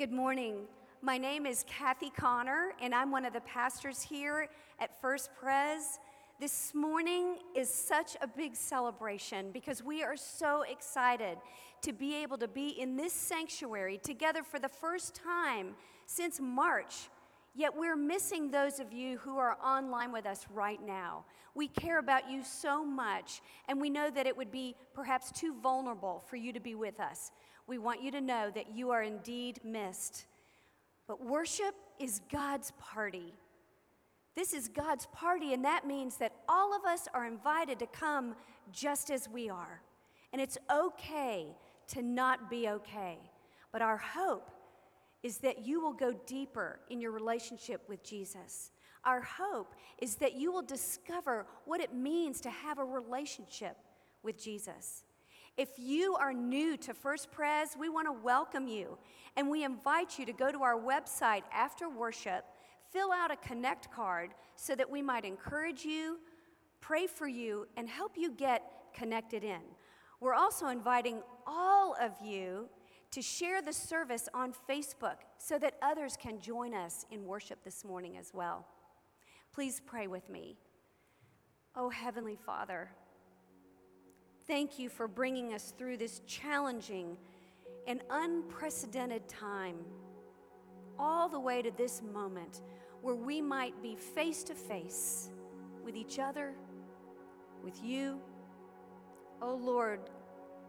Good morning. My name is Kathy Connor, and I'm one of the pastors here at First Pres. This morning is such a big celebration because we are so excited to be able to be in this sanctuary together for the first time since March. Yet we're missing those of you who are online with us right now. We care about you so much, and we know that it would be perhaps too vulnerable for you to be with us. We want you to know that you are indeed missed. But worship is God's party. This is God's party, and that means that all of us are invited to come just as we are. And it's okay to not be okay. But our hope is that you will go deeper in your relationship with Jesus. Our hope is that you will discover what it means to have a relationship with Jesus. If you are new to First Pres, we want to welcome you and we invite you to go to our website after worship, fill out a connect card so that we might encourage you, pray for you, and help you get connected in. We're also inviting all of you to share the service on Facebook so that others can join us in worship this morning as well. Please pray with me. Oh, Heavenly Father, thank you for bringing us through this challenging and unprecedented time, all the way to this moment where we might be face to face with each other, with you. Oh, Lord,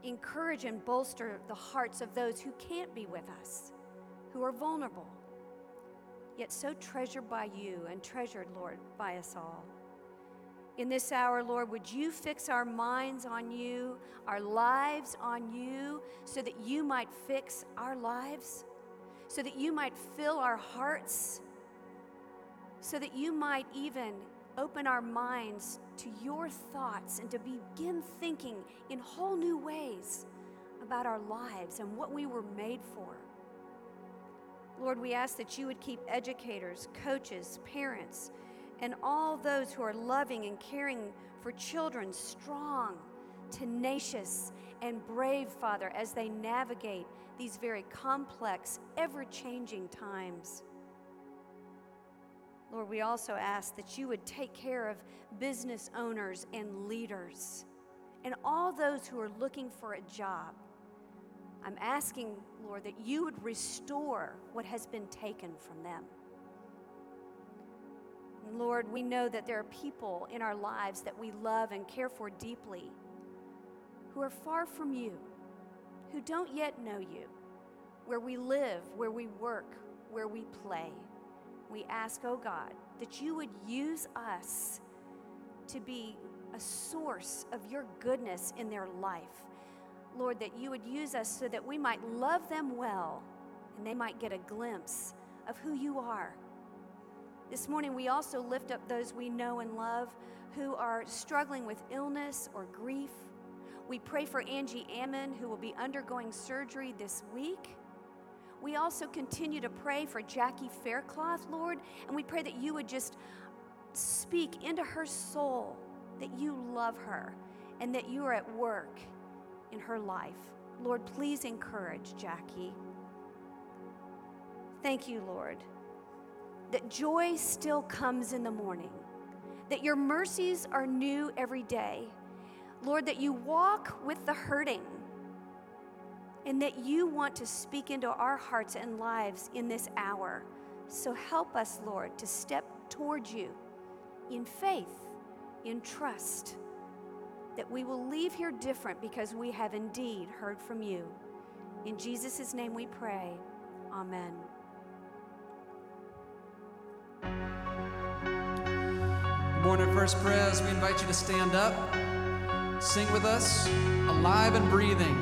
encourage and bolster the hearts of those who can't be with us, who are vulnerable, yet so treasured by you and treasured, Lord, by us all. In this hour, Lord, would you fix our minds on you, our lives on you, so that you might fix our lives, so that you might fill our hearts, so that you might even open our minds to your thoughts and to begin thinking in whole new ways about our lives and what we were made for. Lord, we ask that you would keep educators, coaches, parents, and all those who are loving and caring for children strong, tenacious, and brave, Father, as they navigate these very complex, ever changing times. Lord, we also ask that you would take care of business owners and leaders and all those who are looking for a job. I'm asking, Lord, that you would restore what has been taken from them. Lord, we know that there are people in our lives that we love and care for deeply who are far from you, who don't yet know you, where we live, where we work, where we play we ask, oh God, that you would use us to be a source of your goodness in their life. Lord, that you would use us so that we might love them well and they might get a glimpse of who you are. This morning, we also lift up those we know and love who are struggling with illness or grief. We pray for Angie Ammon, who will be undergoing surgery this week. We also continue to pray for Jackie Faircloth, Lord, and we pray that you would just speak into her soul that you love her and that you are at work in her life. Lord, please encourage Jackie. Thank you, Lord, that joy still comes in the morning, that your mercies are new every day. Lord, that you walk with the hurting and that you want to speak into our hearts and lives in this hour. So help us, Lord, to step towards you in faith, in trust, that we will leave here different because we have indeed heard from you. In Jesus' name we pray. Amen. Good morning, First Pres. We invite you to stand up, sing with us, alive and breathing.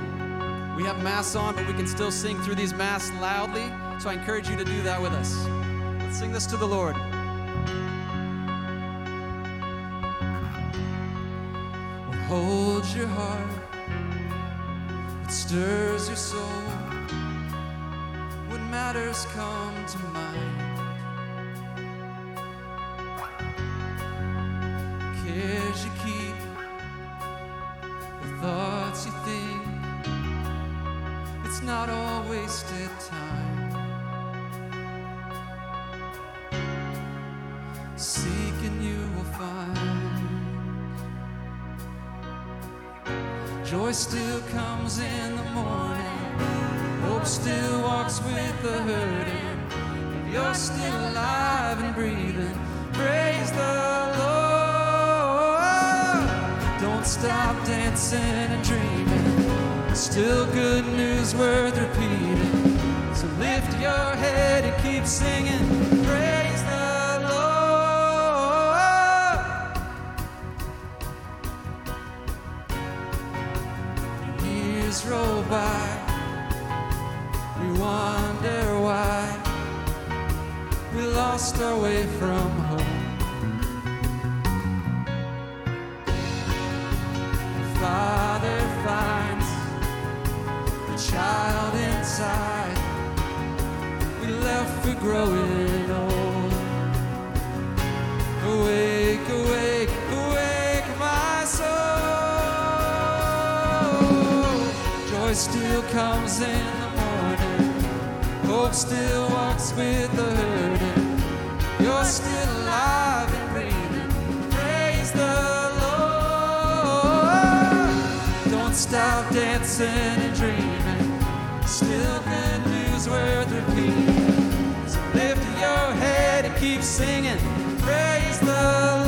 We have masks on, but we can still sing through these masks loudly. So I encourage you to do that with us. Let's sing this to the Lord. What holds your heart? What stirs your soul? What matters come to mind? still comes in the morning. Hope still walks with the hurting. If you're still alive and breathing, praise the Lord. Don't stop dancing and dreaming. Still good news worth repeating. So lift your head and keep singing. still walks with the hurting. You're still alive and breathing. Praise the Lord. Don't stop dancing and dreaming. Still good news worth repeating. So lift your head and keep singing. Praise the Lord.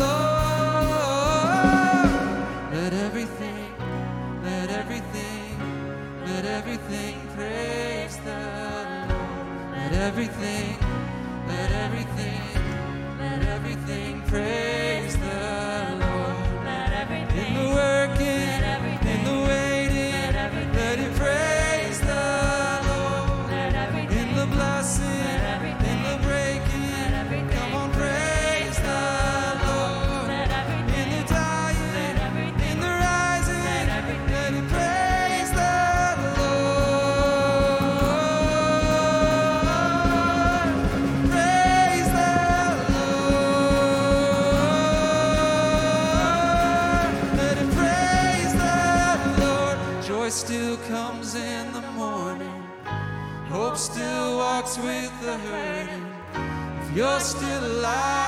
everything, let everything, let everything praise. hurting. If you're still alive.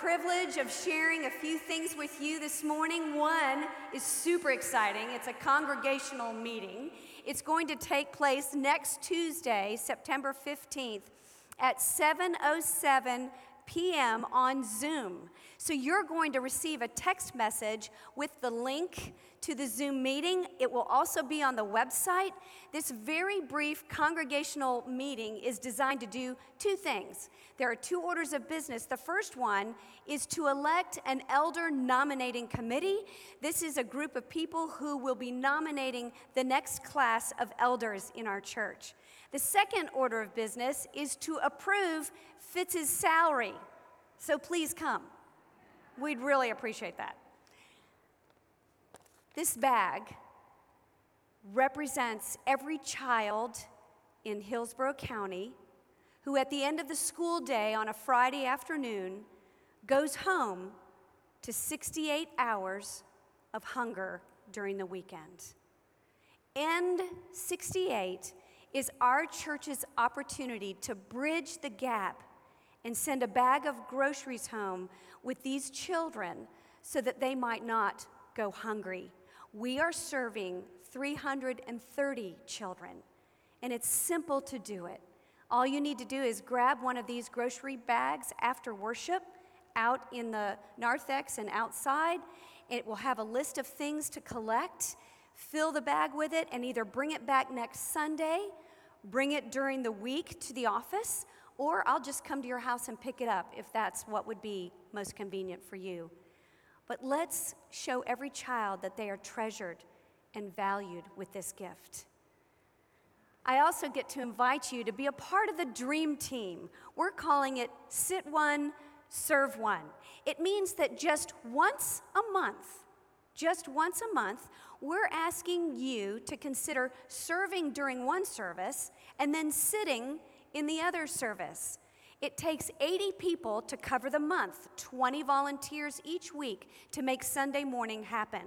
Privilege of sharing a few things with you this morning. One is super exciting. It's a congregational meeting. It's going to take place next Tuesday, September 15th at 7:07 p.m. on Zoom. So you're going to receive a text message with the link to the Zoom meeting. It will also be on the website. This very brief congregational meeting is designed to do two things. There are two orders of business. The first one is to elect an elder nominating committee. This is a group of people who will be nominating the next class of elders in our church. The second order of business is to approve Fitz's salary. So please come. We'd really appreciate that. This bag represents every child in Hillsborough County who, at the end of the school day on a Friday afternoon, goes home to 68 hours of hunger during the weekend. End 68 is our church's opportunity to bridge the gap and send a bag of groceries home with these children so that they might not go hungry. We are serving 330 children, and it's simple to do it. All you need to do is grab one of these grocery bags after worship out in the narthex and outside. It will have a list of things to collect. Fill the bag with it and either bring it back next Sunday, bring it during the week to the office, or I'll just come to your house and pick it up if that's what would be most convenient for you. But let's show every child that they are treasured and valued with this gift. I also get to invite you to be a part of the dream team. We're calling it Sit One, Serve One. It means that just once a month, just once a month, we're asking you to consider serving during one service and then sitting in the other service. It takes 80 people to cover the month, 20 volunteers each week to make Sunday morning happen.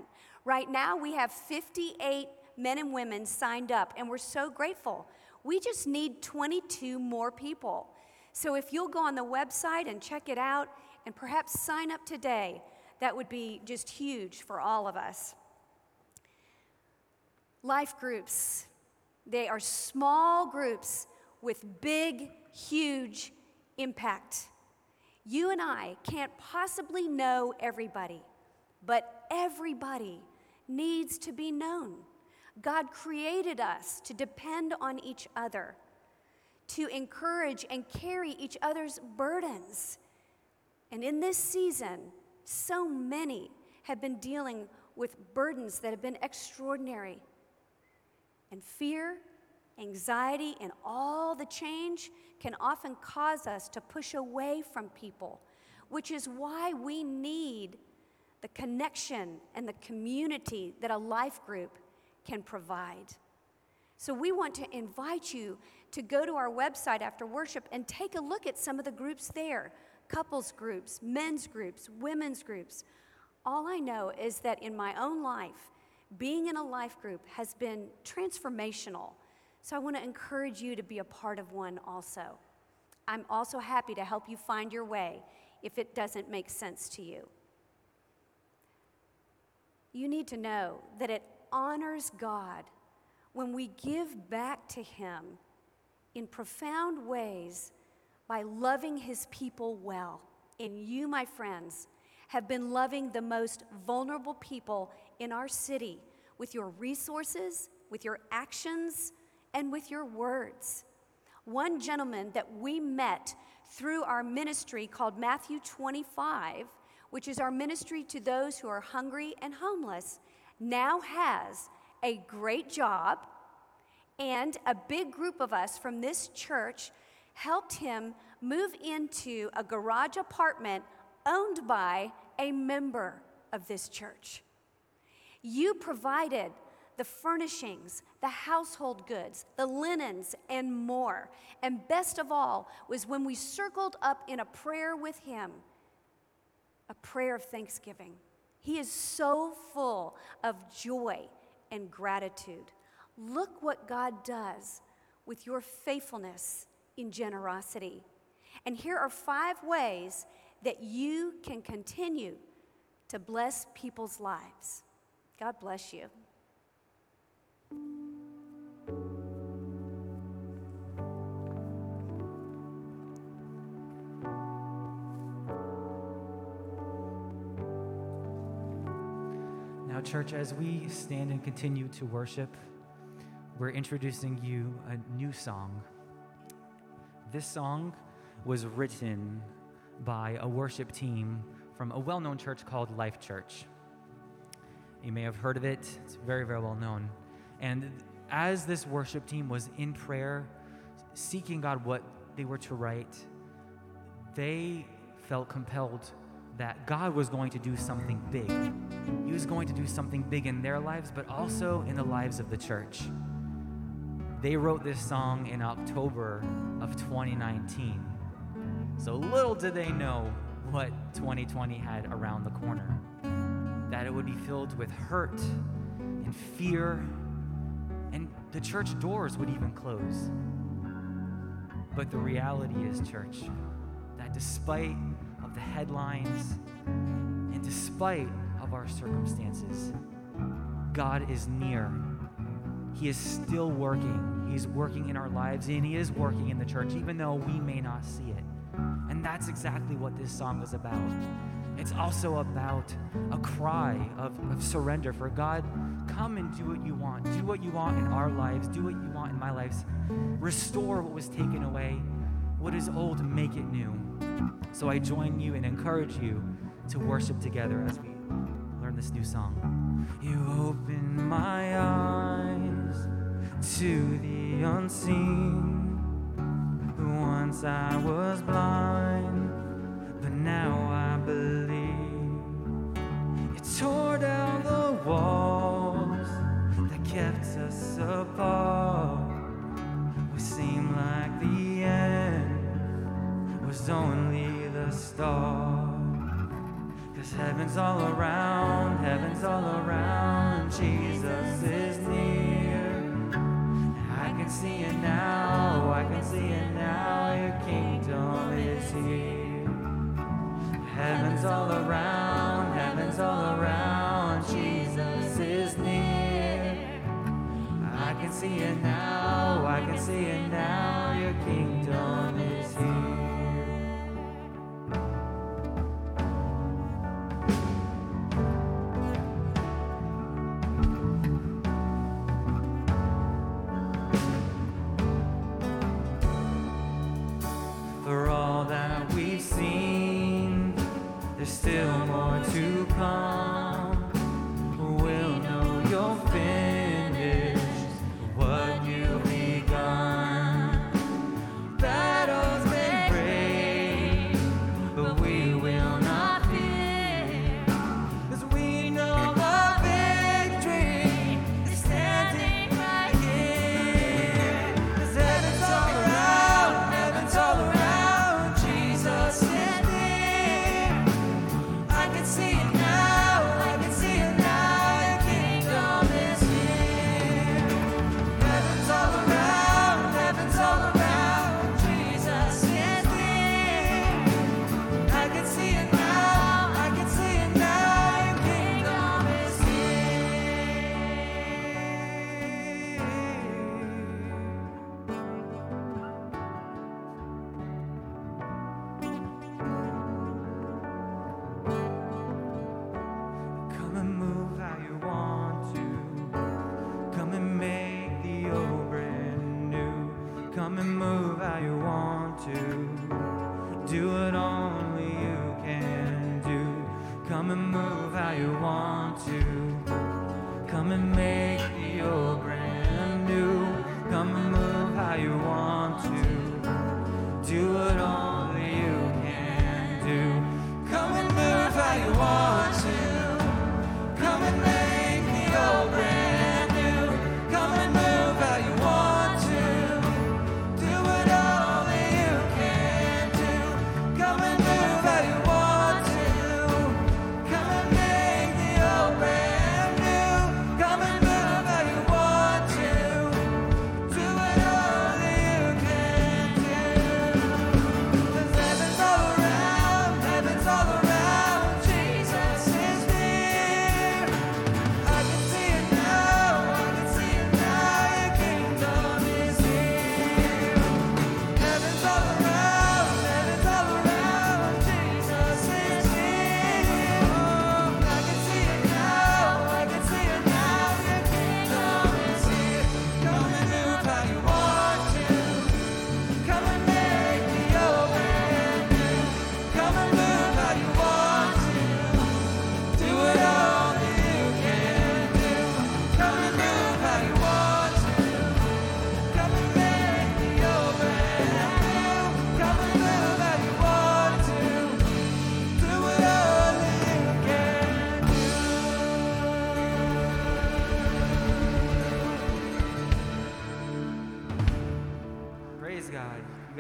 Right now, we have 58 men and women signed up, and we're so grateful. We just need 22 more people. So if you'll go on the website and check it out and perhaps sign up today, that would be just huge for all of us. Life groups, they are small groups with big, huge impact. You and I can't possibly know everybody, but everybody needs to be known. God created us to depend on each other, to encourage and carry each other's burdens. And in this season, so many have been dealing with burdens that have been extraordinary. And fear, anxiety, and all the change can often cause us to push away from people, which is why we need the connection and the community that a life group can provide. So, we want to invite you to go to our website after worship and take a look at some of the groups there couples groups, men's groups, women's groups. All I know is that in my own life, being in a life group has been transformational. So, I want to encourage you to be a part of one also. I'm also happy to help you find your way if it doesn't make sense to you. You need to know that it honors God when we give back to Him in profound ways by loving His people well. And you, my friends, have been loving the most vulnerable people in our city with your resources, with your actions, and with your words. One gentleman that we met through our ministry called Matthew 25, which is our ministry to those who are hungry and homeless, now has a great job, and a big group of us from this church helped him move into a garage apartment owned by a member of this church. You provided the furnishings, the household goods, the linens, and more. And best of all was when we circled up in a prayer with him, a prayer of thanksgiving. He is so full of joy and gratitude. Look what God does with your faithfulness in generosity. And here are five ways that you can continue to bless people's lives. God bless you. Now, church, as we stand and continue to worship, we're introducing you a new song. This song was written by a worship team from a well known church called Life Church. You may have heard of it, it's very, very well known. And as this worship team was in prayer, seeking God what they were to write, they felt compelled that God was going to do something big. He was going to do something big in their lives, but also in the lives of the church. They wrote this song in October of 2019. So little did they know what 2020 had around the corner. That it would be filled with hurt and fear, and the church doors would even close. But the reality is, church, that despite of the headlines and despite of our circumstances, God is near. He is still working. He's working in our lives and he is working in the church, even though we may not see it. And that's exactly what this song is about. It's also about a cry of, of surrender for God, come and do what you want. Do what you want in our lives. Do what you want in my lives. Restore what was taken away. What is old, make it new. So I join you and encourage you to worship together as we learn this new song. You open my eyes to the unseen. Once I was blind, but now I believe. You tore down the walls that kept us apart. We seemed like the end was only the start. Cause heaven's all around, heaven's all around, Jesus is near. I can see it now, I can see it now, your kingdom is here. Heaven's all around, heaven's all around, Jesus is near. I can see it now, I can see it now, your kingdom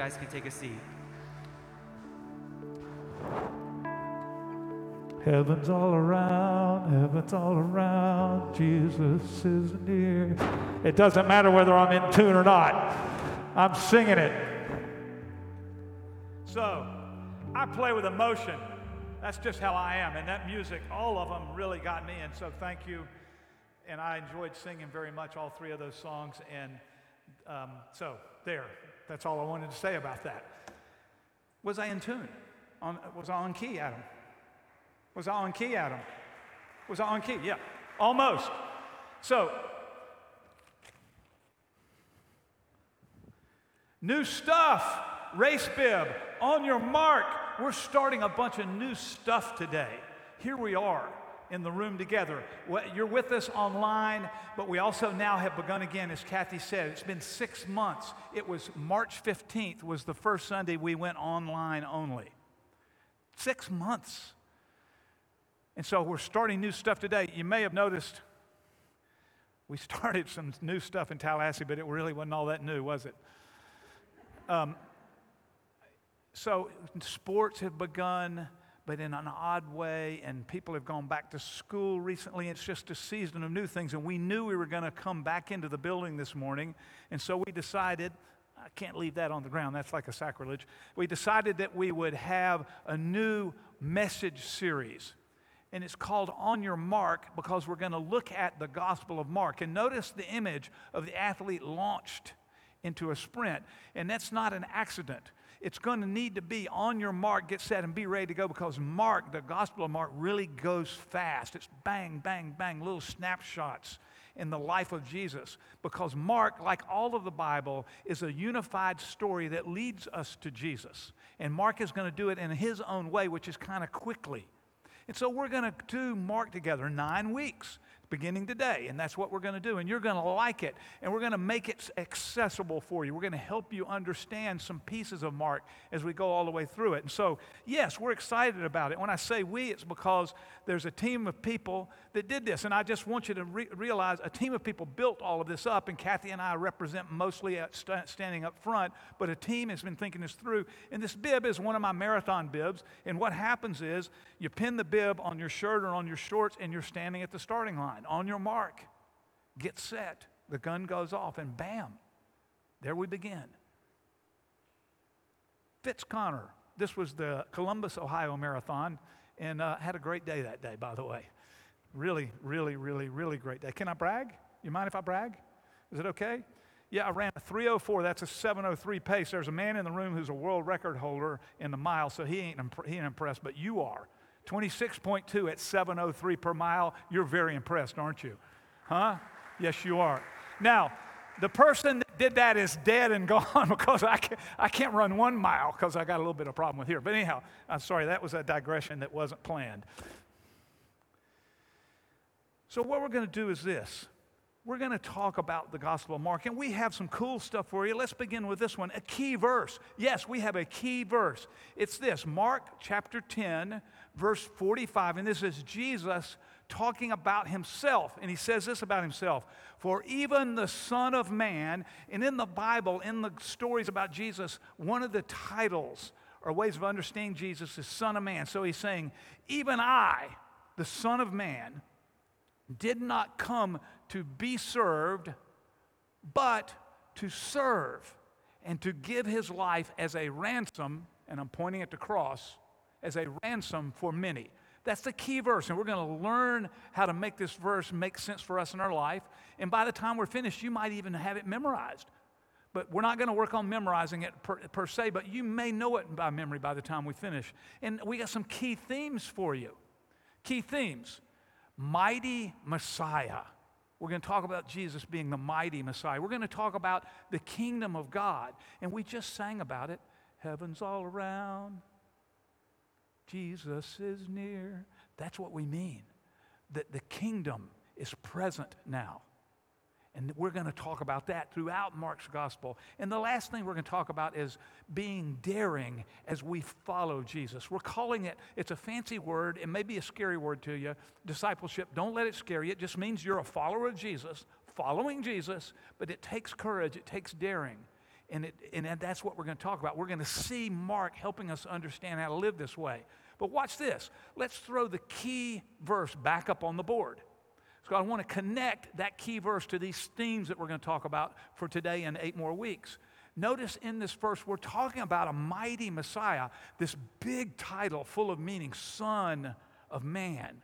guys can take a seat. Heaven's all around, heaven's all around, Jesus is near. It doesn't matter whether I'm in tune or not, I'm singing it. So, I play with emotion. That's just how I am. And that music, all of them really got me. And so, thank you. And I enjoyed singing very much all three of those songs. And um, so, there. That's all I wanted to say about that. Was I in tune? On, was I on key, Adam? Was I on key, Adam? Was I on key? Yeah, almost. So, new stuff, race bib, on your mark. We're starting a bunch of new stuff today. Here we are in the room together. You're with us online, but we also now have begun again, as Kathy said. It's been six months. It was March 15th was the first Sunday we went online only. Six months. And so we're starting new stuff today. You may have noticed we started some new stuff in Tallahassee, but it really wasn't all that new, was it? Um, so sports have begun, but in an odd way, and people have gone back to school recently. It's just a season of new things, and we knew we were going to come back into the building this morning, and so we decided. I can't leave that on the ground. That's like a sacrilege. We decided that we would have a new message series and it's called On Your Mark because we're going to look at the Gospel of Mark. And notice the image of the athlete launched into a sprint, and that's not an accident. It's going to need to be on your mark, get set, and be ready to go because Mark, the Gospel of Mark, really goes fast. It's bang, bang, bang, little snapshots in the life of Jesus. Because Mark, like all of the Bible, is a unified story that leads us to Jesus. And Mark is going to do it in his own way, which is kind of quickly. And so we're going to do Mark together nine weeks, beginning today. And that's what we're going to do. And you're going to like it. And we're going to make it accessible for you. We're going to help you understand some pieces of Mark as we go all the way through it. And so, yes, we're excited about it. When I say we, it's because there's a team of people that did this. And I just want you to re- realize a team of people built all of this up. And Kathy and I represent mostly st- standing up front. But a team has been thinking this through. And this bib is one of my marathon bibs. And what happens is you pin the bib on your shirt or on your shorts, and you're standing at the starting line. On your mark, get set. The gun goes off, and bam, there we begin. Fitz Connor, this was the Columbus, Ohio Marathon, and uh, had a great day that day, by the way. Really, really, really, really great day. Can I brag? You mind if I brag? Is it okay? Yeah, I ran a 304. That's a 703 pace. There's a man in the room who's a world record holder in the mile, so he ain't, imp- he ain't impressed, but you are. 26.2 at 703 per mile. You're very impressed, aren't you? Huh? Yes, you are. Now, the person that did that is dead and gone because I can't, I can't run one mile because I got a little bit of problem with here. But anyhow, I'm sorry, that was a digression that wasn't planned. So, what we're going to do is this we're going to talk about the Gospel of Mark, and we have some cool stuff for you. Let's begin with this one a key verse. Yes, we have a key verse. It's this Mark chapter 10, verse 45, and this is Jesus talking about himself. And he says this about himself For even the Son of Man, and in the Bible, in the stories about Jesus, one of the titles or ways of understanding Jesus is Son of Man. So he's saying, Even I, the Son of Man, did not come to be served, but to serve and to give his life as a ransom, and I'm pointing at the cross, as a ransom for many. That's the key verse, and we're going to learn how to make this verse make sense for us in our life. And by the time we're finished, you might even have it memorized. But we're not going to work on memorizing it per, per, se, but you may know it by memory by the time we finish. And we got some key themes for you. Key themes Mighty Messiah. We're going to talk about Jesus being the mighty Messiah. We're going to talk about the kingdom of God. And we just sang about it. Heaven's all around. Jesus is near. That's what we mean. That the kingdom is present now. And we're going to talk about that throughout Mark's gospel. And the last thing we're going to talk about is being daring as we follow Jesus. We're calling it, it's a fancy word, it may be a scary word to you, discipleship. Don't let it scare you. It just means you're a follower of Jesus, following Jesus, but it takes courage, it takes daring. And, it, and that's what we're going to talk about. We're going to see Mark helping us understand how to live this way. But watch this. Let's throw the key verse back up on the board. So I want to connect that key verse to these themes that we're going to talk about for today and eight more weeks. Notice in this verse, we're talking about a mighty Messiah, this big title full of meaning, Son of Man.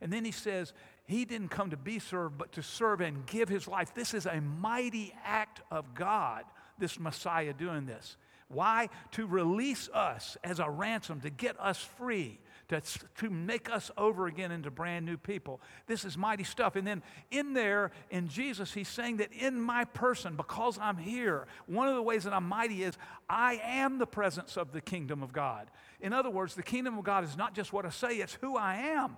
And then he says, He didn't come to be served, but to serve and give his life. This is a mighty act of God, this Messiah doing this. Why? To release us as a ransom, to get us free to, to make us over again into brand new people. This is mighty stuff. And then in there, in Jesus, he's saying that in my person, because I'm here, one of the ways that I'm mighty is I am the presence of the kingdom of God. In other words, the kingdom of God is not just what I say, it's who I am.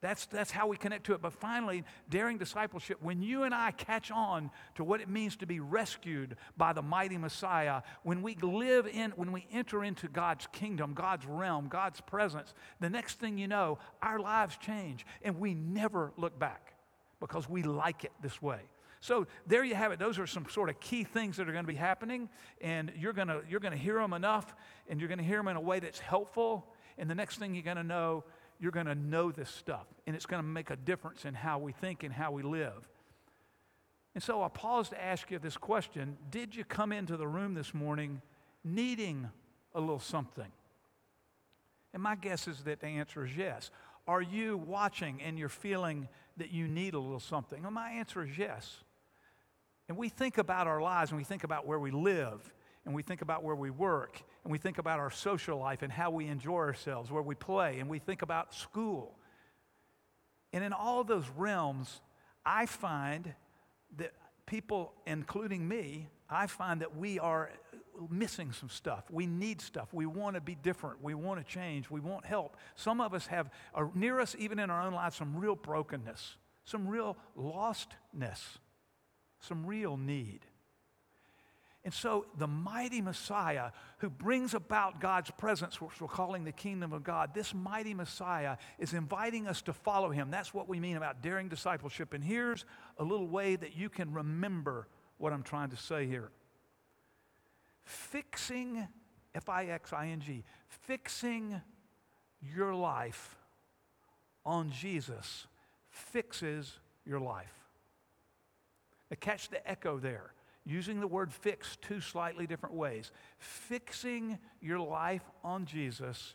That's, that's how we connect to it. But finally, daring discipleship, when you and I catch on to what it means to be rescued by the mighty Messiah, when we live in, when we enter into God's kingdom, God's realm, God's presence, the next thing you know, our lives change and we never look back because we like it this way. So there you have it. Those are some sort of key things that are going to be happening, and you're going to, you're going to hear them enough, and you're going to hear them in a way that's helpful. And the next thing you're going to know you're going to know this stuff, and it's going to make a difference in how we think and how we live. And so I pause to ask you this question Did you come into the room this morning needing a little something? And my guess is that the answer is yes. Are you watching and you're feeling that you need a little something? Well, my answer is yes. And we think about our lives and we think about where we live and we think about where we work, and we think about our social life and how we enjoy ourselves, where we play, and we think about school. And in all those realms, I find that people, including me, I find that we are missing some stuff. We need stuff. We want to be different. We want to change. We want help. Some of us have, near us, even in our own lives, some real brokenness, some real lostness, some real need. And so, the mighty Messiah who brings about God's presence, which we're calling the kingdom of God, this mighty Messiah is inviting us to follow him. That's what we mean about daring discipleship. And here's a little way that you can remember what I'm trying to say here fixing, F I X I N G, fixing your life on Jesus fixes your life. Now, catch the echo there using the word fix two slightly different ways. Fixing your life on Jesus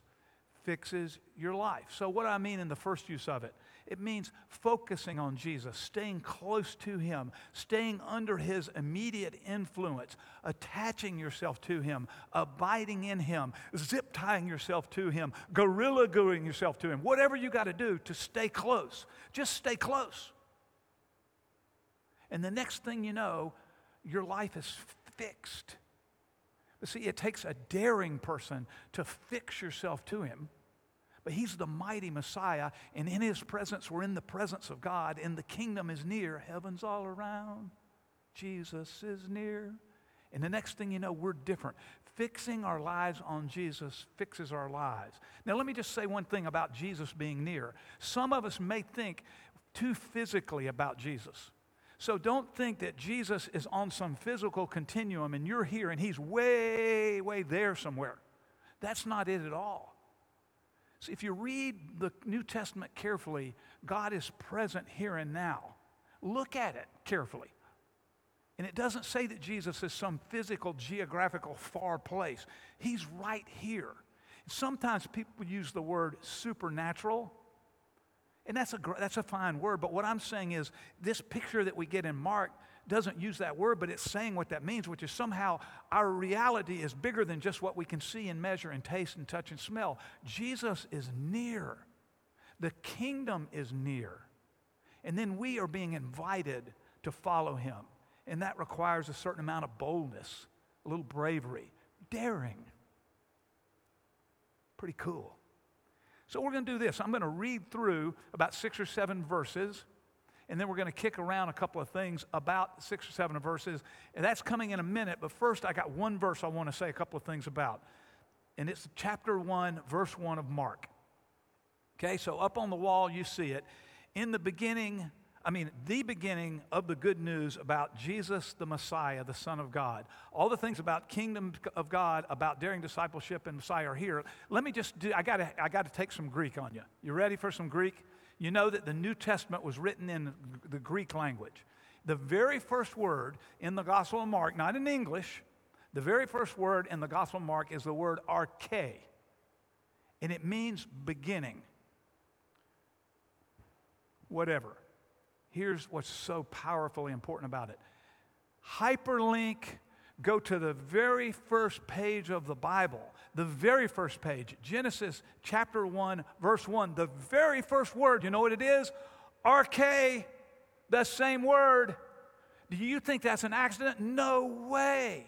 fixes your life. So, what I mean in the first use of it? It means focusing on Jesus, staying close to Him, staying under His immediate influence, attaching yourself to Him, abiding in Him, zip tying yourself to Him, gorilla gluing yourself to Him. Whatever you got to do to stay close, just stay close. And the next thing you know, your life is fixed. But see, it takes a daring person to fix yourself to Him. But he's the mighty Messiah, and in his presence, we're in the presence of God, and the kingdom is near. Heaven's all around. Jesus is near. And the next thing you know, we're different. Fixing our lives on Jesus fixes our lives. Now, let me just say one thing about Jesus being near. Some of us may think too physically about Jesus. So don't think that Jesus is on some physical continuum and you're here and he's way, way there somewhere. That's not it at all. See, if you read the New Testament carefully, God is present here and now. Look at it carefully. And it doesn't say that Jesus is some physical, geographical, far place. He's right here. Sometimes people use the word supernatural, and that's a, that's a fine word, but what I'm saying is this picture that we get in Mark doesn't use that word, but it's saying what that means, which is somehow our reality is bigger than just what we can see and measure and taste and touch and smell. Jesus is near, the kingdom is near. And then we are being invited to follow him. And that requires a certain amount of boldness, a little bravery, daring. Pretty cool. So we're going to do this. I'm going to read through about six or seven verses, and then we're going to kick around a couple of things about six or seven verses. And that's coming in a minute, but first I got one verse I want to say a couple of things about. And it's chapter 1, verse 1 of Mark. Okay, so up on the wall you see it. In the beginning, I mean, the beginning of the good news about Jesus the Messiah, the Son of God. All the things about kingdom of God, about daring discipleship and Messiah are here. Let me just do, I gotta, I gotta take some Greek on you. You ready for some Greek? You know that the New Testament was written in the Greek language. The very first word in the Gospel of Mark, not in English, the very first word in the Gospel of Mark is the word arche, and it means beginning. Whatever here's what's so powerfully important about it hyperlink, go to the very first page of the Bible, the very first page, Genesis chapter 1, verse 1. The very first word, you know what it is? arche, the same word. Do you think that's an accident? No way.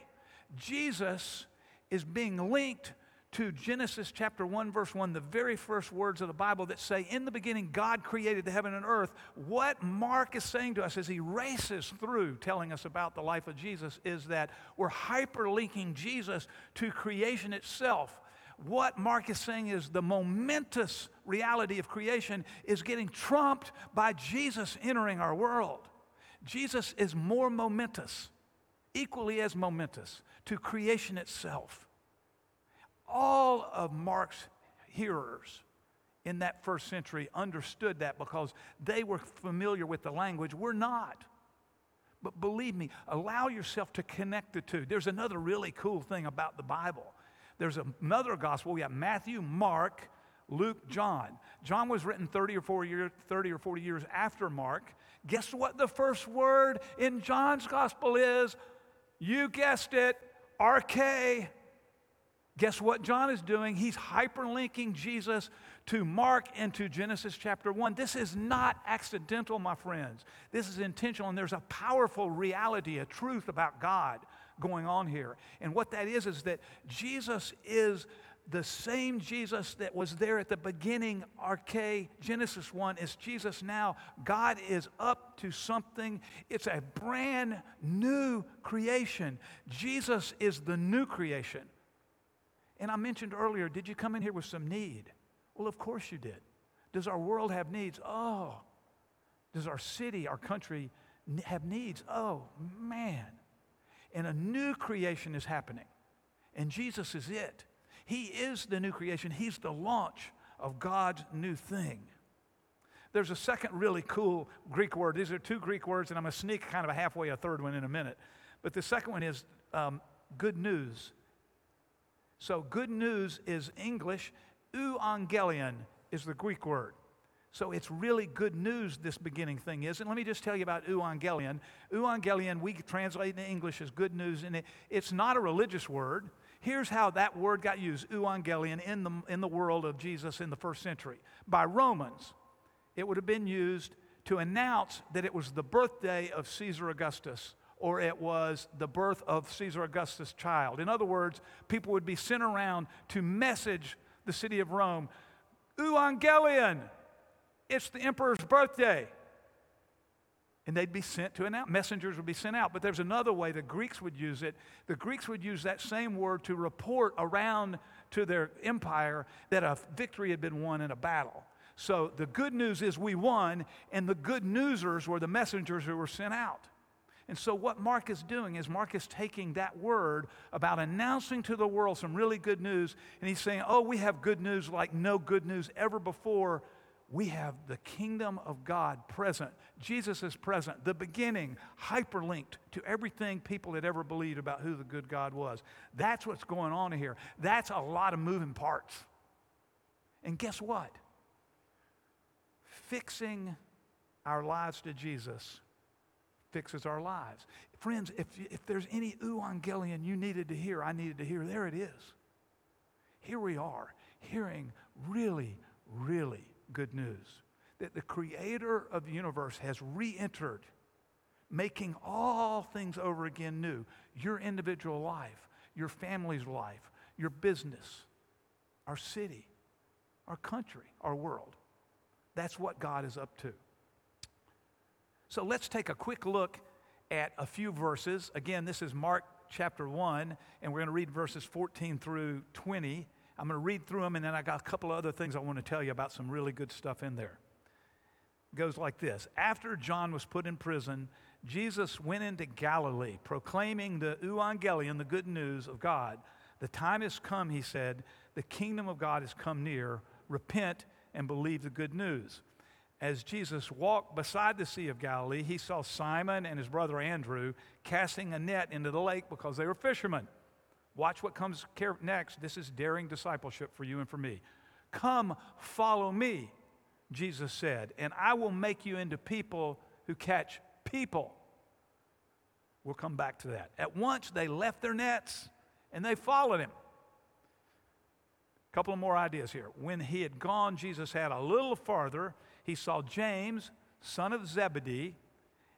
Jesus is being linked to Genesis chapter 1, verse 1, the very first words of the Bible that say, In the beginning, God created the heaven and earth. What Mark is saying to us as he races through telling us about the life of Jesus is that we're hyperlinking Jesus to creation itself. What Mark is saying is the momentous reality of creation is getting trumped by Jesus entering our world. Jesus is more momentous, equally as momentous to creation itself all of Mark's hearers in that first century understood that because they were familiar with the language. We're not. But believe me, allow yourself to connect the two. There's another really cool thing about the Bible. There's another gospel. We have Matthew, Mark, Luke, John. John was written 30 or 40 years, 30 or 40 years after Mark. Guess what the first word in John's gospel is? You guessed it, arche. Guess what John is doing? He's hyperlinking Jesus to Mark and to Genesis chapter 1. This is not accidental, my friends. This is intentional, and there's a powerful reality, a truth about God going on here. And what that is, is that Jesus is the same Jesus that was there at the beginning, arche, Genesis 1, is Jesus now. God is up to something. It's a brand new creation. Jesus is the new creation. And I mentioned earlier, did you come in here with some need? Well, of course you did. Does our world have needs? Oh. Does our city, our country have needs? Oh, man. And a new creation is happening. And Jesus is it. He is the new creation, He's the launch of God's new thing. There's a second really cool Greek word. These are two Greek words, and I'm going to sneak kind of a halfway a third one in a minute. But the second one is um, good news. So good news is English. Euangelion is the Greek word. So it's really good news, this beginning thing is. And let me just tell you about euangelion. Euangelion, we translate in English as good news, and it, it's not a religious word. Here's how that word got used, euangelion, in the, in the world of Jesus in the first century. By Romans, it would have been used to announce that it was the birthday of Caesar Augustus or it was the birth of Caesar Augustus' child. In other words, people would be sent around to message the city of Rome Evangelion. It's the emperor's birthday. And they'd be sent to announce. Messengers would be sent out. But there's another way the Greeks would use it. The Greeks would use that same word to report around to their empire that a victory had been won in a battle. So the good news is we won, and the good newsers were the messengers who were sent out. And so, what Mark is doing is Mark is taking that word about announcing to the world some really good news, and he's saying, Oh, we have good news like no good news ever before. We have the kingdom of God present. Jesus is present, the beginning, hyperlinked to everything people had ever believed about who the good God was. That's what's going on here. That's a lot of moving parts. And guess what? Fixing our lives to Jesus fixes our lives. Friends, if, if there's any evangelion you needed to hear, I needed to hear, there it is. Here we are, hearing really, really good news that the creator of the universe has re entered, making all things over again new your individual life, your family's life, your business, our city, our country, our world. That's what God is up to. So let's take a quick look at a few verses. Again, this is Mark chapter 1, and we're going to read verses 14 through 20. I'm going to read through them, and then I got a couple of other things I want to tell you about some really good stuff in there. It goes like this After John was put in prison, Jesus went into Galilee, proclaiming the evangelion, the good news of God. The time has come, he said, the kingdom of God has come near. Repent and believe the good news as Jesus walked beside the Sea of Galilee, he saw Simon and his brother Andrew casting a net into the lake because they were fishermen. Watch what comes next. This is daring discipleship for you and for me. Come, follow me, Jesus said, and I will make you into people who catch people. We'll come back to that. At once they left their nets and they followed him. A couple of more ideas here. When he had gone, Jesus had a little farther he saw James, son of Zebedee,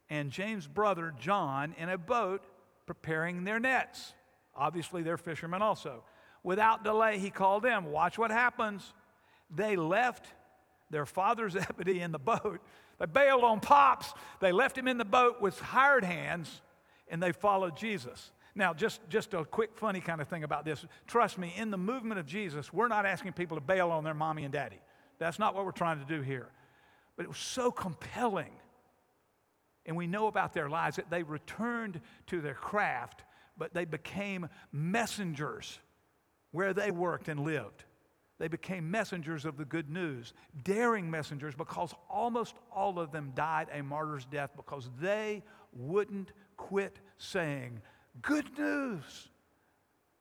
and James' brother John in a boat preparing their nets. Obviously, they're fishermen also. Without delay, he called them. Watch what happens. They left their father Zebedee in the boat. They bailed on Pops. They left him in the boat with hired hands, and they followed Jesus. Now, just, just a quick, funny kind of thing about this. Trust me, in the movement of Jesus, we're not asking people to bail on their mommy and daddy. That's not what we're trying to do here. But it was so compelling. And we know about their lives that they returned to their craft, but they became messengers where they worked and lived. They became messengers of the good news, daring messengers, because almost all of them died a martyr's death because they wouldn't quit saying, Good news,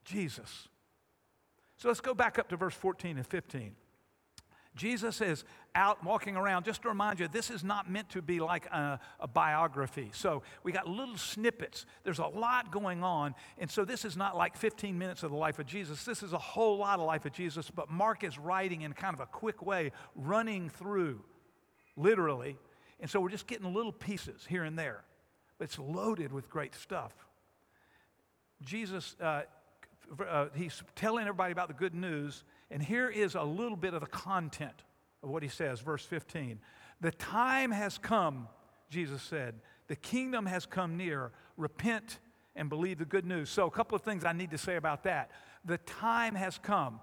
Jesus. So let's go back up to verse 14 and 15. Jesus is out walking around. Just to remind you, this is not meant to be like a, a, biography. So we got little snippets. There's a lot going on. And so this is not like 15 minutes of the life of Jesus. This is a whole lot of life of Jesus. But Mark is writing in kind of a quick way, running through, literally. And so we're just getting little pieces here and there. But it's loaded with great stuff. Jesus, uh, uh, he's telling everybody about the good news and here is a little bit of the content of what he says, verse 15. The time has come, Jesus said. The kingdom has come near. Repent and believe the good news. So, a couple of things I need to say about that. The time has come.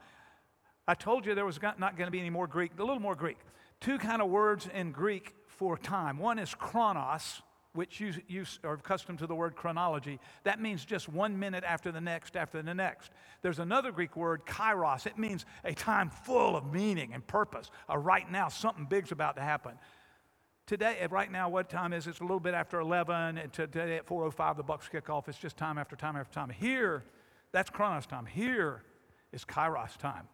I told you there was not going to be any more Greek, a little more Greek. Two kind of words in Greek for time. One is chronos, which you, you are accustomed to the word chronology, that means just one minute after the next, after the next. There's another Greek word, kairos. It means a time full of meaning and purpose. A right now, something big's about to happen. Today, right now, what time is it? It's a little bit after 11. And today at 4.05, the Bucks kick off. It's just time after time after time. Here, that's chronos time. Here is kairos time.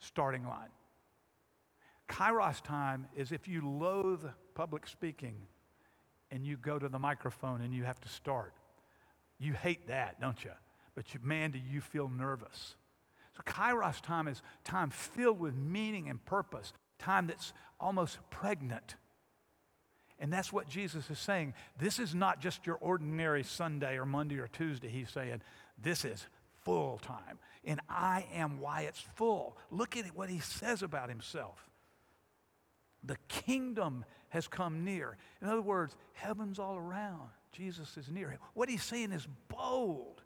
Starting line. Kairos time is if you loathe public speaking and you go to the microphone and you have to start. You hate that, don't you? But you, man, do you feel nervous? So Kairos time is time filled with meaning and purpose, time that's almost pregnant. And that's what Jesus is saying. This is not just your ordinary Sunday or Monday or Tuesday. He's saying, this is full time. And I am why it's full. Look at what he says about himself. The kingdom has come near. In other words, heaven's all around. Jesus is near. What he's saying is bold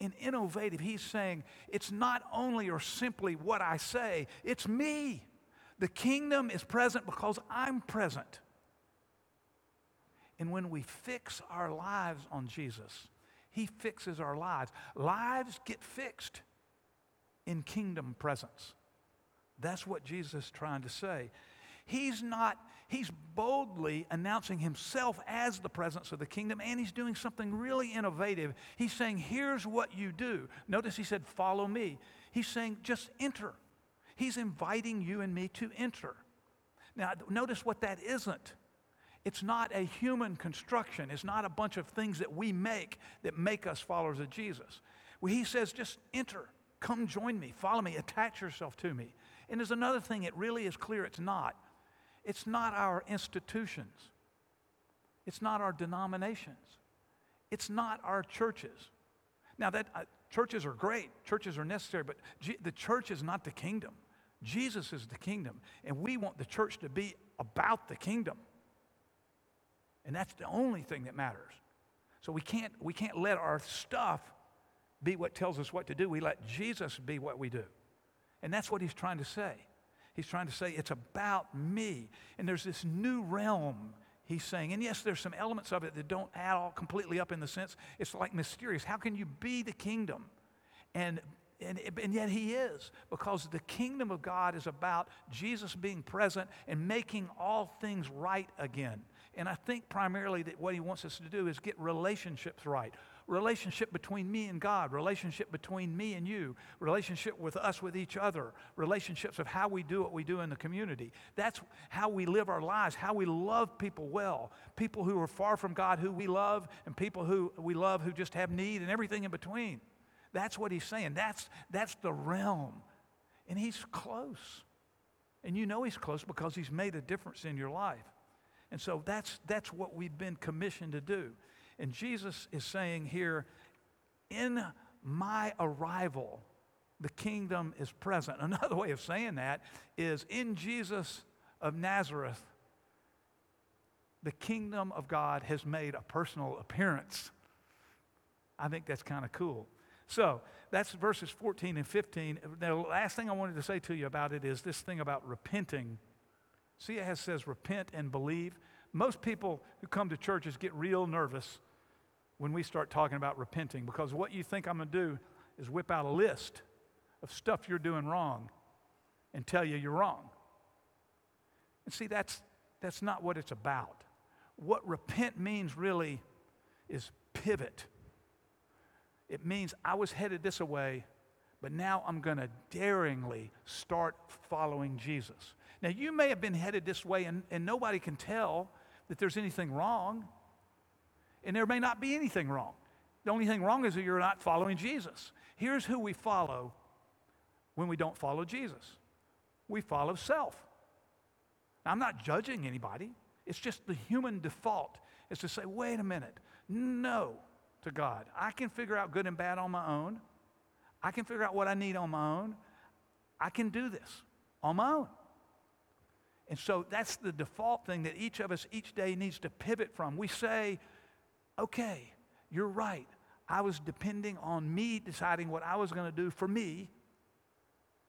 and innovative. He's saying it's not only or simply what I say, it's me. The kingdom is present because I'm present. And when we fix our lives on Jesus, he fixes our lives. Lives get fixed in kingdom presence. That's what Jesus is trying to say. He's not, he's boldly announcing himself as the presence of the kingdom, and he's doing something really innovative. He's saying, Here's what you do. Notice he said, Follow me. He's saying, Just enter. He's inviting you and me to enter. Now, notice what that isn't. It's not a human construction. It's not a bunch of things that we make that make us followers of Jesus. Well, he says, just enter. Come join me. Follow me. Attach yourself to me. And there's another thing, it really is clear it's not. It's not our institutions, it's not our denominations, it's not our churches. Now, that uh, churches are great, churches are necessary, but G- the church is not the kingdom. Jesus is the kingdom, and we want the church to be about the kingdom. And that's the only thing that matters. So we can't, we can't let our stuff be what tells us what to do. We let Jesus be what we do. And that's what he's trying to say. He's trying to say, it's about me. And there's this new realm, he's saying. And yes, there's some elements of it that don't add all completely up in the sense, it's like mysterious. How can you be the kingdom? And, and, and yet he is, because the kingdom of God is about Jesus being present and making all things right again. And I think primarily that what he wants us to do is get relationships right relationship between me and God, relationship between me and you, relationship with us with each other, relationships of how we do what we do in the community. That's how we live our lives, how we love people well, people who are far from God who we love, and people who we love who just have need and everything in between. That's what he's saying. That's, that's the realm. And he's close. And you know he's close because he's made a difference in your life. And so that's, that's what we've been commissioned to do. And Jesus is saying here, in my arrival, the kingdom is present. Another way of saying that is in Jesus of Nazareth, the kingdom of God has made a personal appearance. I think that's kind of cool. So that's verses 14 and 15. The last thing I wanted to say to you about it is this thing about repenting. See, it says repent and believe. Most people who come to churches get real nervous when we start talking about repenting because what you think I'm going to do is whip out a list of stuff you're doing wrong and tell you you're wrong. And see, that's, that's not what it's about. What repent means really is pivot. It means I was headed this way, but now I'm going to daringly start following Jesus. Now, you may have been headed this way, and, and nobody can tell that there's anything wrong and there may not be anything wrong. The only thing wrong is that you're not following Jesus. Here's who we follow when we don't follow Jesus we follow self. Now, I'm not judging anybody, it's just the human default is to say, wait a minute, no to God. I can figure out good and bad on my own. I can figure out what I need on my own. I can do this on my own. And so that's the default thing that each of us each day needs to pivot from. We say, okay, you're right. I was depending on me deciding what I was going to do for me.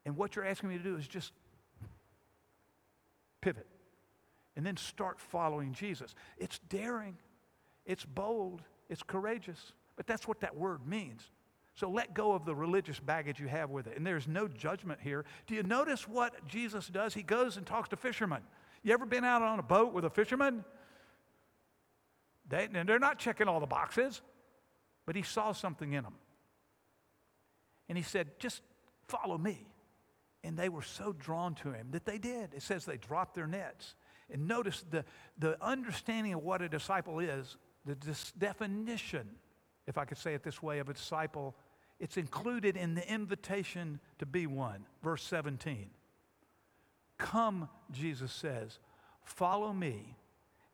And what you're asking me to do is just pivot and then start following Jesus. It's daring, it's bold, it's courageous, but that's what that word means. So let go of the religious baggage you have with it. And there's no judgment here. Do you notice what Jesus does? He goes and talks to fishermen. You ever been out on a boat with a fisherman? They, they're not checking all the boxes, but he saw something in them. And he said, Just follow me. And they were so drawn to him that they did. It says they dropped their nets. And notice the, the understanding of what a disciple is, the definition, if I could say it this way, of a disciple, it's included in the invitation to be one. Verse 17. Come, Jesus says, follow me,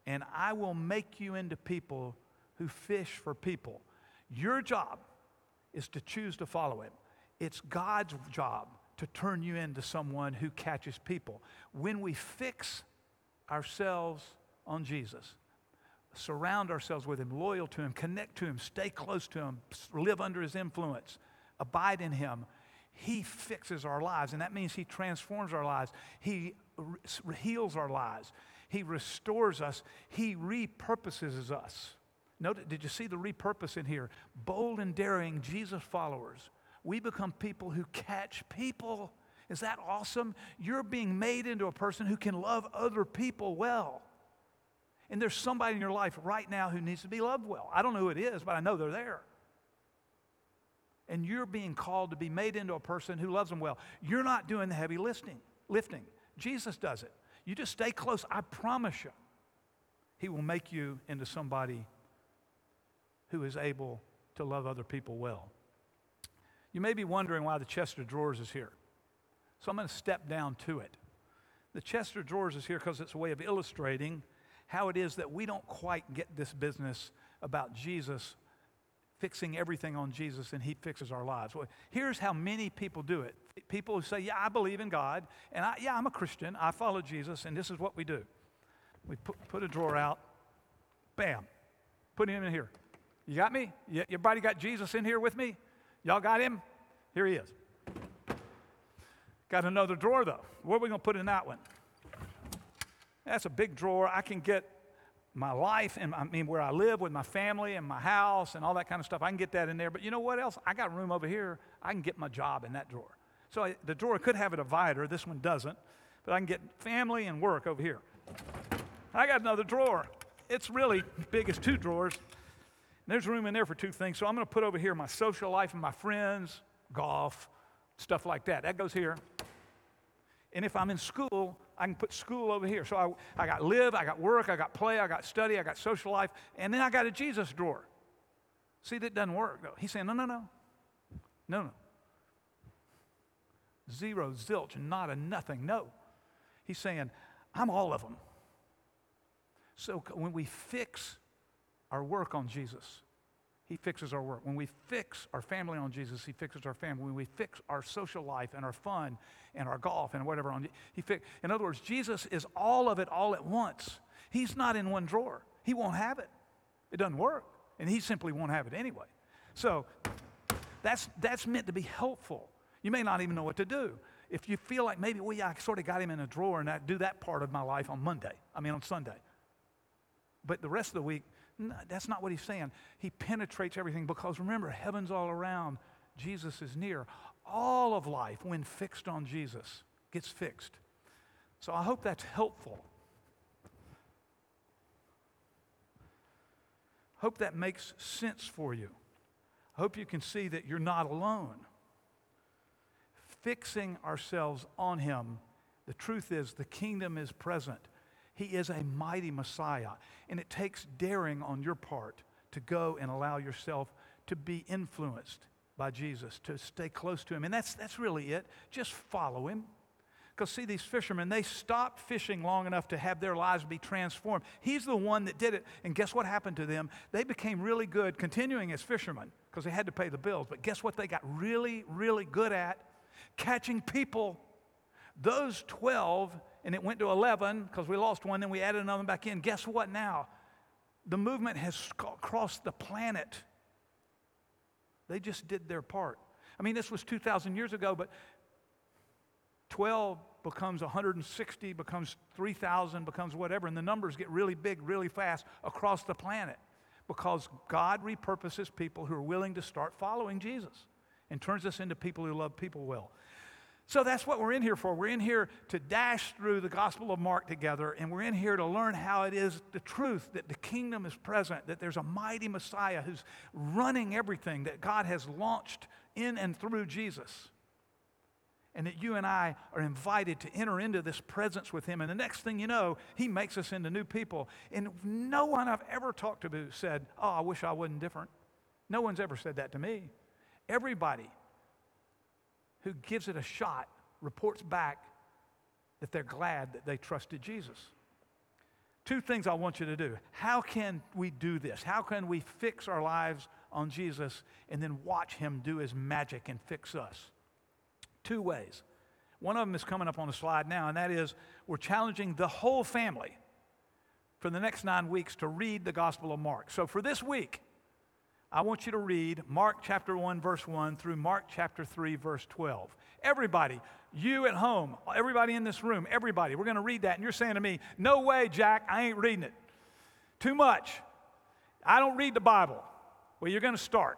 and I will make you into people who fish for people. Your job is to choose to follow him. It's God's job to turn you into someone who catches people. When we fix ourselves on Jesus, surround ourselves with him, loyal to him, connect to him, stay close to him, live under his influence, abide in him, he fixes our lives. And that means he transforms our lives. He heals our lives. He restores us. He repurposes us. Note, did you see the repurpose in here? Bold and daring Jesus followers. We become people who catch people. Is that awesome? You're being made into a person who can love other people well. And there's somebody in your life right now who needs to be loved well. I don't know who it is, but I know they're there. And you're being called to be made into a person who loves them well. You're not doing the heavy lifting. Lifting. Jesus does it. You just stay close. I promise you, He will make you into somebody who is able to love other people well. You may be wondering why the chest of drawers is here. So I'm going to step down to it. The chest of drawers is here because it's a way of illustrating how it is that we don't quite get this business about Jesus fixing everything on Jesus and he fixes our lives. Well, here's how many people do it. People who say, "Yeah, I believe in God, and I, yeah, I'm a Christian. I follow Jesus, and this is what we do. We put, put a drawer out, bam, put him in here. You got me? You, everybody got Jesus in here with me? Y'all got him? Here he is. Got another drawer though. What are we going to put in that one? That's a big drawer. I can get my life and I mean where I live with my family and my house and all that kind of stuff. I can get that in there. But you know what else? I got room over here. I can get my job in that drawer. So I, the drawer could have a divider. This one doesn't. But I can get family and work over here. I got another drawer. It's really big as two drawers. And There's room in there for two things. So I'm going to put over here my social life and my friends, golf, stuff like that. That goes here. And if I'm in school, I can put school over here. So I, I got live, I got work, I got play, I got study, I got social life, and then I got a Jesus drawer. See, that doesn't work though. He's saying, no, no, no. No, no. Zero, zilch, not a nothing. No. He's saying, I'm all of them. So when we fix our work on Jesus, he fixes our work. When we fix our family on Jesus, He fixes our family. When we fix our social life and our fun and our golf and whatever on He fix. In other words, Jesus is all of it all at once. He's not in one drawer. He won't have it. It doesn't work, and He simply won't have it anyway. So that's that's meant to be helpful. You may not even know what to do. If you feel like maybe, well, yeah, I sort of got him in a drawer and I do that part of my life on Monday. I mean, on Sunday. But the rest of the week, no, that's not what he's saying. He penetrates everything because remember, heaven's all around, Jesus is near. All of life, when fixed on Jesus, gets fixed. So I hope that's helpful. Hope that makes sense for you. Hope you can see that you're not alone. Fixing ourselves on Him, the truth is the kingdom is present. He is a mighty Messiah. And it takes daring on your part to go and allow yourself to be influenced by Jesus, to stay close to him. And that's, that's really it. Just follow him. Because, see, these fishermen, they stopped fishing long enough to have their lives be transformed. He's the one that did it. And guess what happened to them? They became really good continuing as fishermen because they had to pay the bills. But guess what they got really, really good at? Catching people. Those 12 and it went to 11 because we lost one, then we added another back in. Guess what now? The movement has crossed the planet. They just did their part. I mean, this was 2,000 years ago, but 12 becomes 160, becomes 3,000, becomes whatever, and the numbers get really big really fast across the planet because God repurposes people who are willing to start following Jesus and turns us into people who love people well. So that's what we're in here for. We're in here to dash through the Gospel of Mark together, and we're in here to learn how it is the truth that the kingdom is present, that there's a mighty Messiah who's running everything, that God has launched in and through Jesus. And that you and I are invited to enter into this presence with Him. And the next thing you know, He makes us into new people. And no one I've ever talked to said, Oh, I wish I wasn't different. No one's ever said that to me. Everybody who gives it a shot reports back that they're glad that they trusted Jesus. Two things I want you to do. How can we do this? How can we fix our lives on Jesus and then watch him do his magic and fix us. Two ways. One of them is coming up on the slide now, and that is we're challenging the whole family for the next nine weeks to read the Gospel of Mark. So for this week, I want you to read Mark chapter 1, verse 1 through Mark chapter 3, verse 12. Everybody, you at home, everybody in this room, everybody, we're going to read that. And you're saying to me, No way, Jack, I ain't reading it. Too much. I don't read the Bible. Well, you're going to start.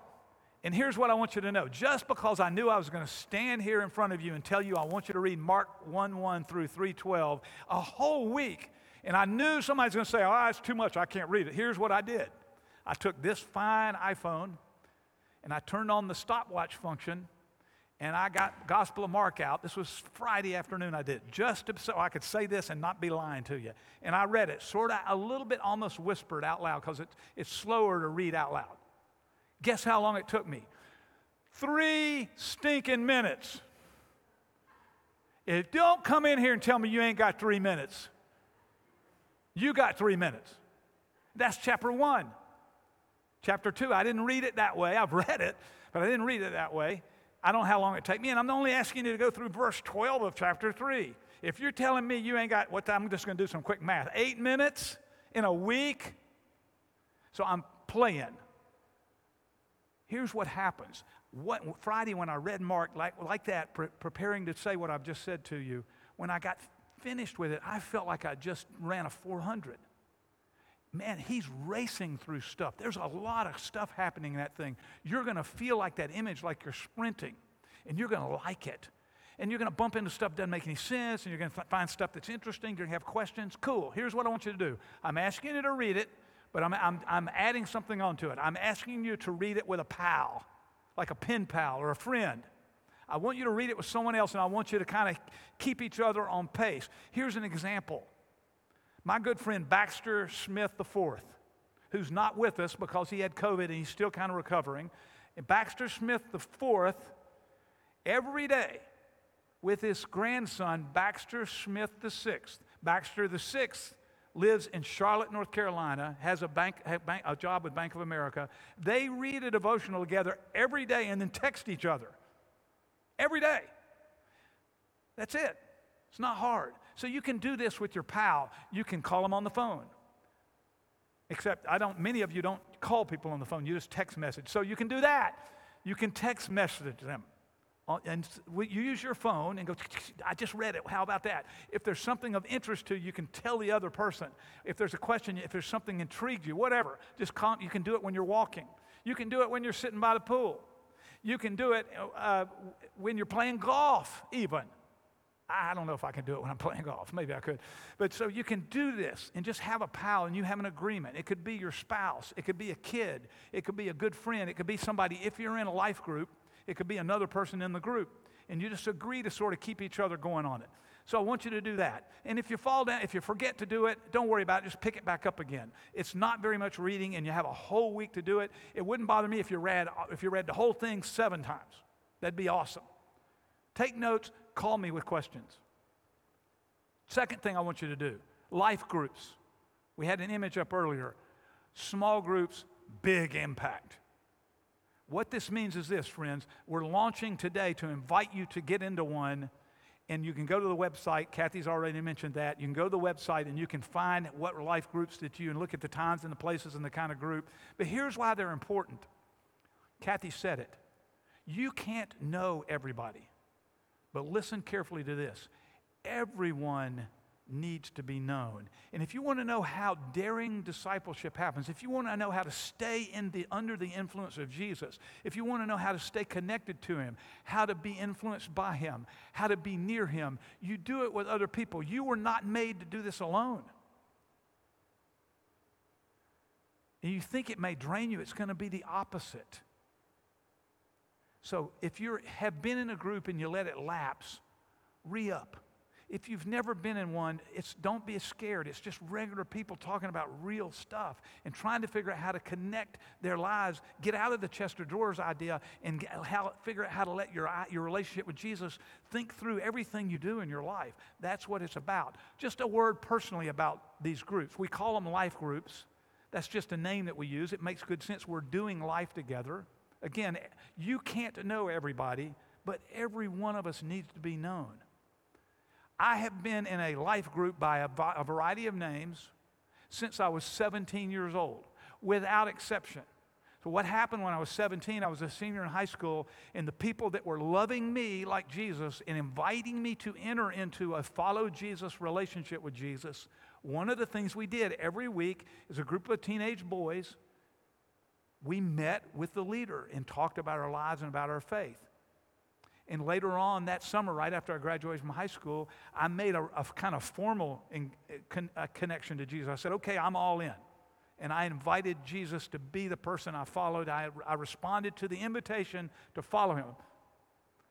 And here's what I want you to know. Just because I knew I was going to stand here in front of you and tell you I want you to read Mark 1 1 through 312 a whole week, and I knew somebody's going to say, Oh, it's too much. I can't read it. Here's what I did I took this fine iPhone and I turned on the stopwatch function and I got Gospel of Mark out. This was Friday afternoon I did, just to, so I could say this and not be lying to you. And I read it, sort of a little bit almost whispered out loud because it, it's slower to read out loud. Guess how long it took me? Three stinking minutes. If don't come in here and tell me you ain't got three minutes. You got three minutes. That's chapter one. Chapter two, I didn't read it that way. I've read it, but I didn't read it that way. I don't know how long it take me, and I'm only asking you to go through verse 12 of chapter 3. If you're telling me you ain't got what I'm just going to do some quick math. Eight minutes in a week. So I'm playing. Here's what happens. What, Friday, when I read Mark like, like that, pre- preparing to say what I've just said to you, when I got finished with it, I felt like I just ran a 400 man, he's racing through stuff. There's a lot of stuff happening in that thing. You're going to feel like that image, like you're sprinting, and you're going to like it. And you're going to bump into stuff that doesn't make any sense, and you're going to find stuff that's interesting. You're going to have questions. Cool. Here's what I want you to do I'm asking you to read it, but I'm, I'm, I'm adding something onto it. I'm asking you to read it with a pal, like a pen pal or a friend. I want you to read it with someone else, and I want you to kind of keep each other on pace. Here's an example my good friend Baxter Smith IV, who's not with us because he had COVID and he's still kind of recovering, and Baxter Smith IV, every day with his grandson, Baxter Smith VI. Baxter VI lives in Charlotte, North Carolina, has a, bank, a job with Bank of America. They read a devotional together every day and then text each other. Every day. That's it. It's not hard. So you can do this with your pal. You can call them on the phone. Except I don't many of you don't call people on the phone. You just text message. So you can do that. You can text message them. Uh, and you use your phone and go, I just read it. How about that? If there's something of interest to you, you can tell the other person. If there's a question, if there's something intrigued you, whatever, just call, you can do it when you're walking. You can do it when you're sitting by the pool. You can do it uh, when you're playing golf, even. I don't know if I can do it when I'm playing golf. Maybe I could. But so you can do this and just have a pal and you have an agreement. It could be your spouse, it could be a kid, it could be a good friend, it could be somebody, if you're in a life group, it could be another person in the group. And you just agree to sort of keep each other going on it. So I want you to do that. And if you fall down, if you forget to do it, don't worry about it. Just pick it back up again. It's not very much reading, and you have a whole week to do it. It wouldn't bother me if you read if you read the whole thing seven times. That'd be awesome. Take notes, call me with questions. Second thing I want you to do life groups. We had an image up earlier. Small groups, big impact. What this means is this, friends. We're launching today to invite you to get into one. And you can go to the website. Kathy's already mentioned that. You can go to the website and you can find what life groups that you and look at the times and the places and the kind of group. But here's why they're important. Kathy said it. You can't know everybody. But listen carefully to this everyone needs to be known. And if you want to know how daring discipleship happens, if you want to know how to stay in the, under the influence of Jesus, if you want to know how to stay connected to Him, how to be influenced by Him, how to be near Him, you do it with other people. You were not made to do this alone. And you think it may drain you, it's going to be the opposite. So if you have been in a group and you let it lapse, re up. If you've never been in one, it's don't be scared. It's just regular people talking about real stuff and trying to figure out how to connect their lives, get out of the Chester drawers idea, and how, figure out how to let your, your relationship with Jesus think through everything you do in your life. That's what it's about. Just a word personally about these groups. We call them life groups. That's just a name that we use. It makes good sense. We're doing life together. Again, you can't know everybody, but every one of us needs to be known. I have been in a life group by a, variety of names since I was 17 years old, without exception. So, what happened when I was 17? I was a senior in high school, and the people that were loving me like Jesus and inviting me to enter into a follow Jesus relationship with Jesus, one of the things we did every week is a group of teenage boys, we met with the leader and talked about our lives and about our faith. And later on that summer, right after I graduated from high school, I made a, a kind of formal in, con, connection to Jesus. I said, okay, I'm all in. And I invited Jesus to be the person I followed. I, I responded to the invitation to follow him.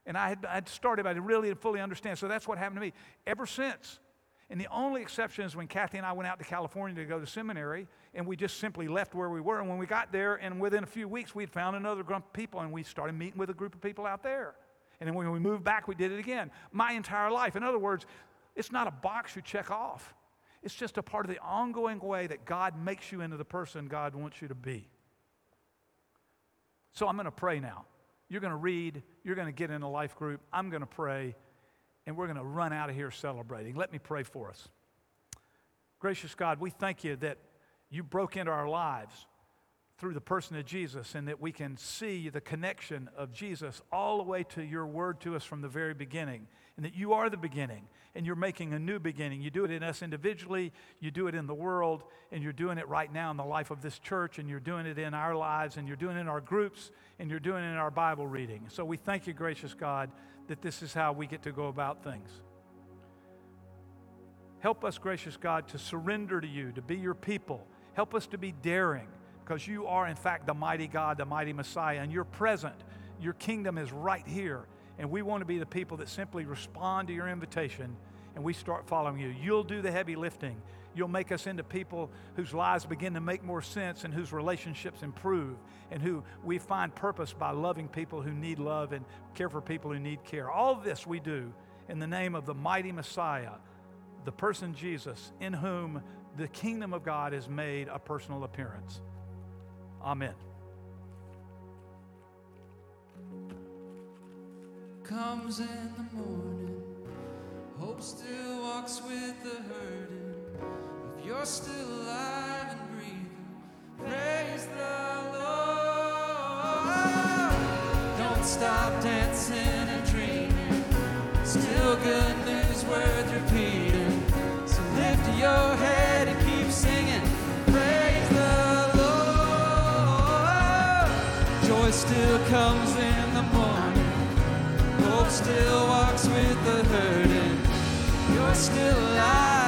And I had I'd started, I really fully understand. So that's what happened to me. Ever since, and the only exception is when Kathy and I went out to California to go to seminary, and we just simply left where we were. And when we got there, and within a few weeks, we'd found another group of people, and we started meeting with a group of people out there. And then when we moved back, we did it again. My entire life. In other words, it's not a box you check off, it's just a part of the ongoing way that God makes you into the person God wants you to be. So I'm going to pray now. You're going to read, you're going to get in a life group, I'm going to pray, and we're going to run out of here celebrating. Let me pray for us. Gracious God, we thank you that you broke into our lives through the person of Jesus and that we can see the connection of Jesus all the way to your word to us from the very beginning. And that you are the beginning and you're making a new beginning. You do it in us individually, you do it in the world, and you're doing it right now in the life of this church, and you're doing it in our lives, and you're doing it in our groups, and you're doing it in our Bible reading. So we thank you, gracious God, that this is how we get to go about things. Help us, gracious God, to surrender to you, to be your people. Help us to be daring because you are, in fact, the mighty God, the mighty Messiah, and you're present. Your kingdom is right here. And we want to be the people that simply respond to your invitation and we start following you. You'll do the heavy lifting. You'll make us into people whose lives begin to make more sense and whose relationships improve and who we find purpose by loving people who need love and care for people who need care. All this we do in the name of the mighty Messiah, the person Jesus, in whom the kingdom of God has made a personal appearance. Amen. Comes in the morning, hope still walks with the hurting. If you're still alive and breathing, praise the Lord. Don't stop dancing and dreaming. Still good news worth repeating. So lift your head and keep singing. Praise the Lord. Joy still comes in the morning. Hope still walks with the hurting. You're still alive.